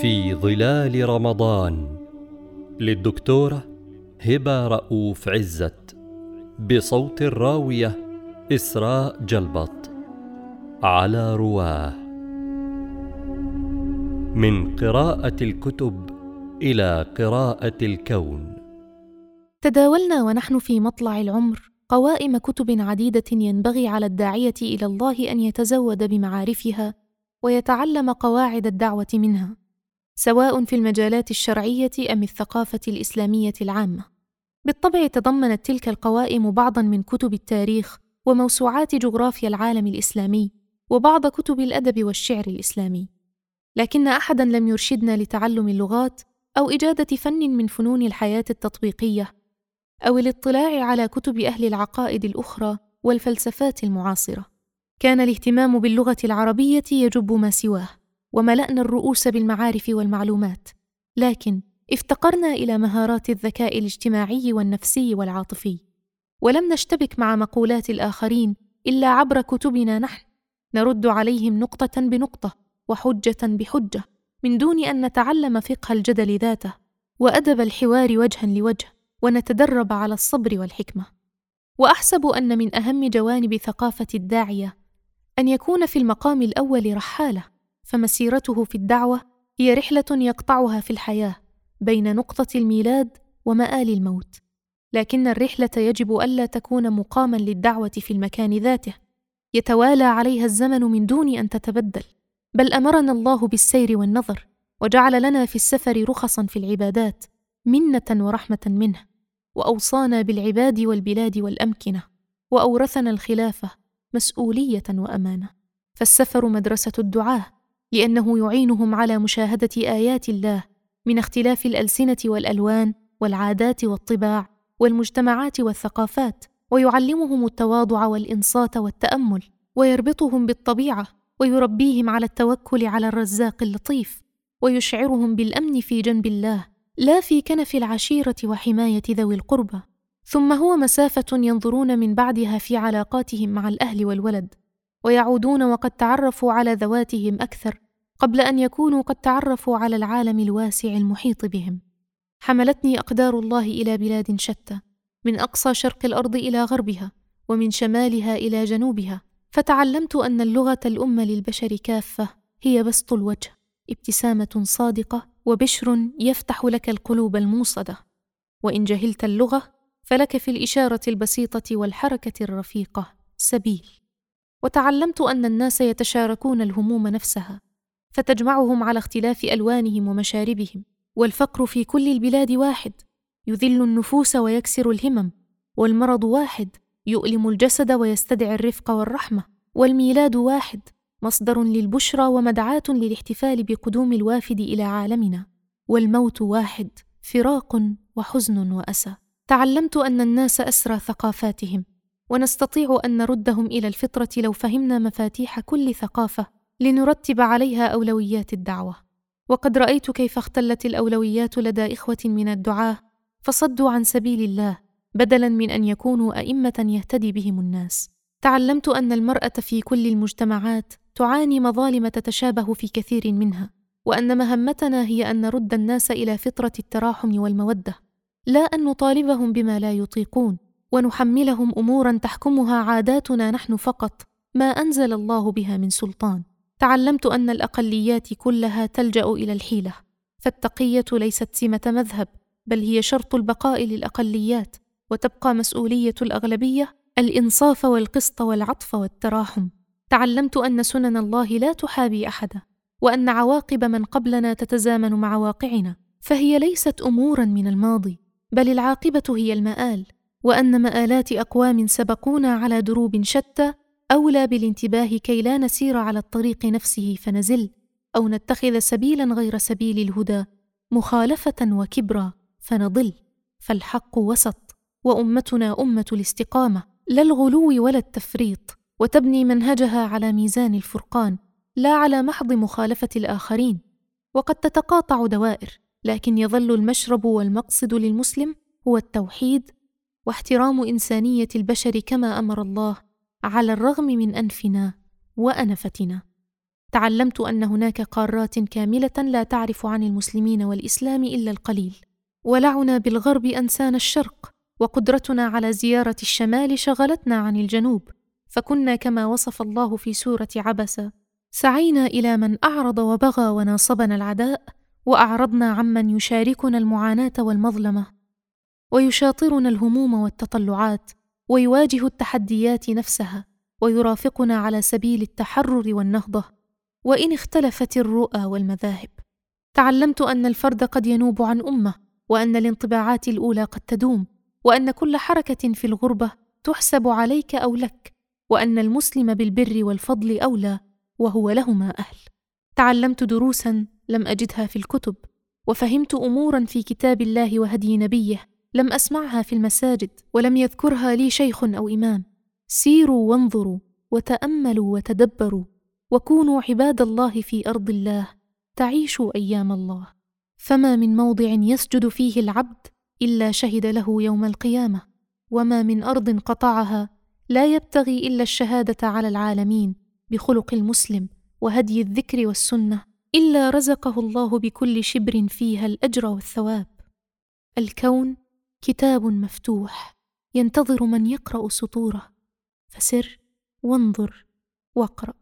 في ظلال رمضان للدكتورة هبة رؤوف عزت بصوت الراوية إسراء جلبط على رواه. من قراءة الكتب إلى قراءة الكون. تداولنا ونحن في مطلع العمر قوائم كتب عديدة ينبغي على الداعية إلى الله أن يتزود بمعارفها ويتعلم قواعد الدعوة منها. سواء في المجالات الشرعية أم الثقافة الإسلامية العامة. بالطبع تضمنت تلك القوائم بعضا من كتب التاريخ وموسوعات جغرافيا العالم الإسلامي وبعض كتب الأدب والشعر الإسلامي. لكن احدا لم يرشدنا لتعلم اللغات أو إجادة فن من فنون الحياة التطبيقية أو الاطلاع على كتب أهل العقائد الأخرى والفلسفات المعاصرة. كان الاهتمام باللغة العربية يجب ما سواه. وملأنا الرؤوس بالمعارف والمعلومات. لكن افتقرنا إلى مهارات الذكاء الاجتماعي والنفسي والعاطفي. ولم نشتبك مع مقولات الآخرين إلا عبر كتبنا نحن. نرد عليهم نقطة بنقطة وحجة بحجة من دون أن نتعلم فقه الجدل ذاته وأدب الحوار وجها لوجه ونتدرب على الصبر والحكمة. وأحسب أن من أهم جوانب ثقافة الداعية أن يكون في المقام الأول رحالة. فمسيرته في الدعوة هي رحلة يقطعها في الحياة بين نقطة الميلاد ومآل الموت. لكن الرحلة يجب ألا تكون مقاما للدعوة في المكان ذاته. يتوالى عليها الزمن من دون أن تتبدل. بل أمرنا الله بالسير والنظر وجعل لنا في السفر رخصا في العبادات منة ورحمة منه وأوصانا بالعباد والبلاد والأمكنة وأورثنا الخلافة مسؤولية وأمانة. فالسفر مدرسة الدعاة. لأنه يعينهم على مشاهدة آيات الله من اختلاف الألسنة والألوان والعادات والطباع والمجتمعات والثقافات ويعلمهم التواضع والإنصات والتأمل ويربطهم بالطبيعة ويربيهم على التوكل على الرزاق اللطيف ويشعرهم بالأمن في جنب الله لا في كنف العشيرة وحماية ذوي القربى. ثم هو مسافة ينظرون من بعدها في علاقاتهم مع الأهل والولد. ويعودون وقد تعرفوا على ذواتهم أكثر قبل أن يكونوا قد تعرفوا على العالم الواسع المحيط بهم. حملتني أقدار الله إلى بلاد شتى من أقصى شرق الأرض إلى غربها ومن شمالها إلى جنوبها. فتعلمت أن اللغة الأم للبشر كافة هي بسط الوجه ابتسامة صادقة وبشر يفتح لك القلوب الموصدة. وإن جهلت اللغة فلك في الإشارة البسيطة والحركة الرفيقة سبيل. وتعلمت أن الناس يتشاركون الهموم نفسها فتجمعهم على اختلاف ألوانهم ومشاربهم والفقر في كل البلاد واحد يذل النفوس ويكسر الهمم والمرض واحد يؤلم الجسد ويستدعي الرفق والرحمة والميلاد واحد مصدر للبشرى ومدعاة للاحتفال بقدوم الوافد إلى عالمنا والموت واحد فراق وحزن وأسى. تعلمت أن الناس أسرى ثقافاتهم. ونستطيع أن نردهم إلى الفطرة لو فهمنا مفاتيح كل ثقافة لنرتب عليها أولويات الدعوة. وقد رأيت كيف اختلت الأولويات لدى إخوة من الدعاة فصدوا عن سبيل الله بدلا من أن يكونوا أئمة يهتدي بهم الناس. تعلمت أن المرأة في كل المجتمعات تعاني مظالم تتشابه في كثير منها وأن مهمتنا هي أن نرد الناس إلى فطرة التراحم والمودة لا أن نطالبهم بما لا يطيقون. ونحملهم أمورا تحكمها عاداتنا نحن فقط ما أنزل الله بها من سلطان. تعلمت أن الأقليات كلها تلجأ إلى الحيلة فالتقية ليست سمة مذهب بل هي شرط البقاء للأقليات وتبقى مسؤولية الأغلبية الإنصاف والقسط والعطف والتراحم. تعلمت أن سنن الله لا تحابي أحدا وأن عواقب من قبلنا تتزامن مع واقعنا فهي ليست أمورا من الماضي بل العاقبة هي المآل. وأن مآلات أقوام سبقونا على دروب شتى أولى بالانتباه كي لا نسير على الطريق نفسه فنزل أو نتخذ سبيلا غير سبيل الهدى مخالفة وكبرا فنضل فالحق وسط وأمتنا أمة الاستقامة لا الغلو ولا التفريط وتبني منهجها على ميزان الفرقان لا على محض مخالفة الآخرين. وقد تتقاطع دوائر لكن يظل المشرب والمقصد للمسلم هو التوحيد واحترام إنسانية البشر كما أمر الله على الرغم من أنفنا وأنفتنا. تعلمت أن هناك قارات كاملة لا تعرف عن المسلمين والإسلام إلا القليل ولعنا بالغرب أنسان الشرق وقدرتنا على زيارة الشمال شغلتنا عن الجنوب فكنا كما وصف الله في سورة عبس سعينا إلى من أعرض وبغى وناصبنا العداء وأعرضنا عمن يشاركنا المعاناة والمظلمة. ويشاطرنا الهموم والتطلعات ويواجه التحديات نفسها ويرافقنا على سبيل التحرر والنهضة. وإن اختلفت الرؤى والمذاهب تعلمت أن الفرد قد ينوب عن أمة وأن الانطباعات الأولى قد تدوم وأن كل حركة في الغربة تحسب عليك أو لك وأن المسلم بالبر والفضل أولى وهو لهما أهل. تعلمت دروسا لم أجدها في الكتب وفهمت امورا في كتاب الله وهدي نبيه. لم أسمعها في المساجد ولم يذكرها لي شيخ أو إمام. سيروا وانظروا وتأملوا وتدبروا وكونوا عباد الله في أرض الله تعيشوا أيام الله. فما من موضع يسجد فيه العبد إلا شهد له يوم القيامة وما من أرض قطعها لا يبتغي إلا الشهادة على العالمين بخلق المسلم وهدي الذكر والسنة إلا رزقه الله بكل شبر فيها الأجر والثواب. الكون كتاب مفتوح ينتظر من يقرأ سطوره. فسر وانظر واقرأ.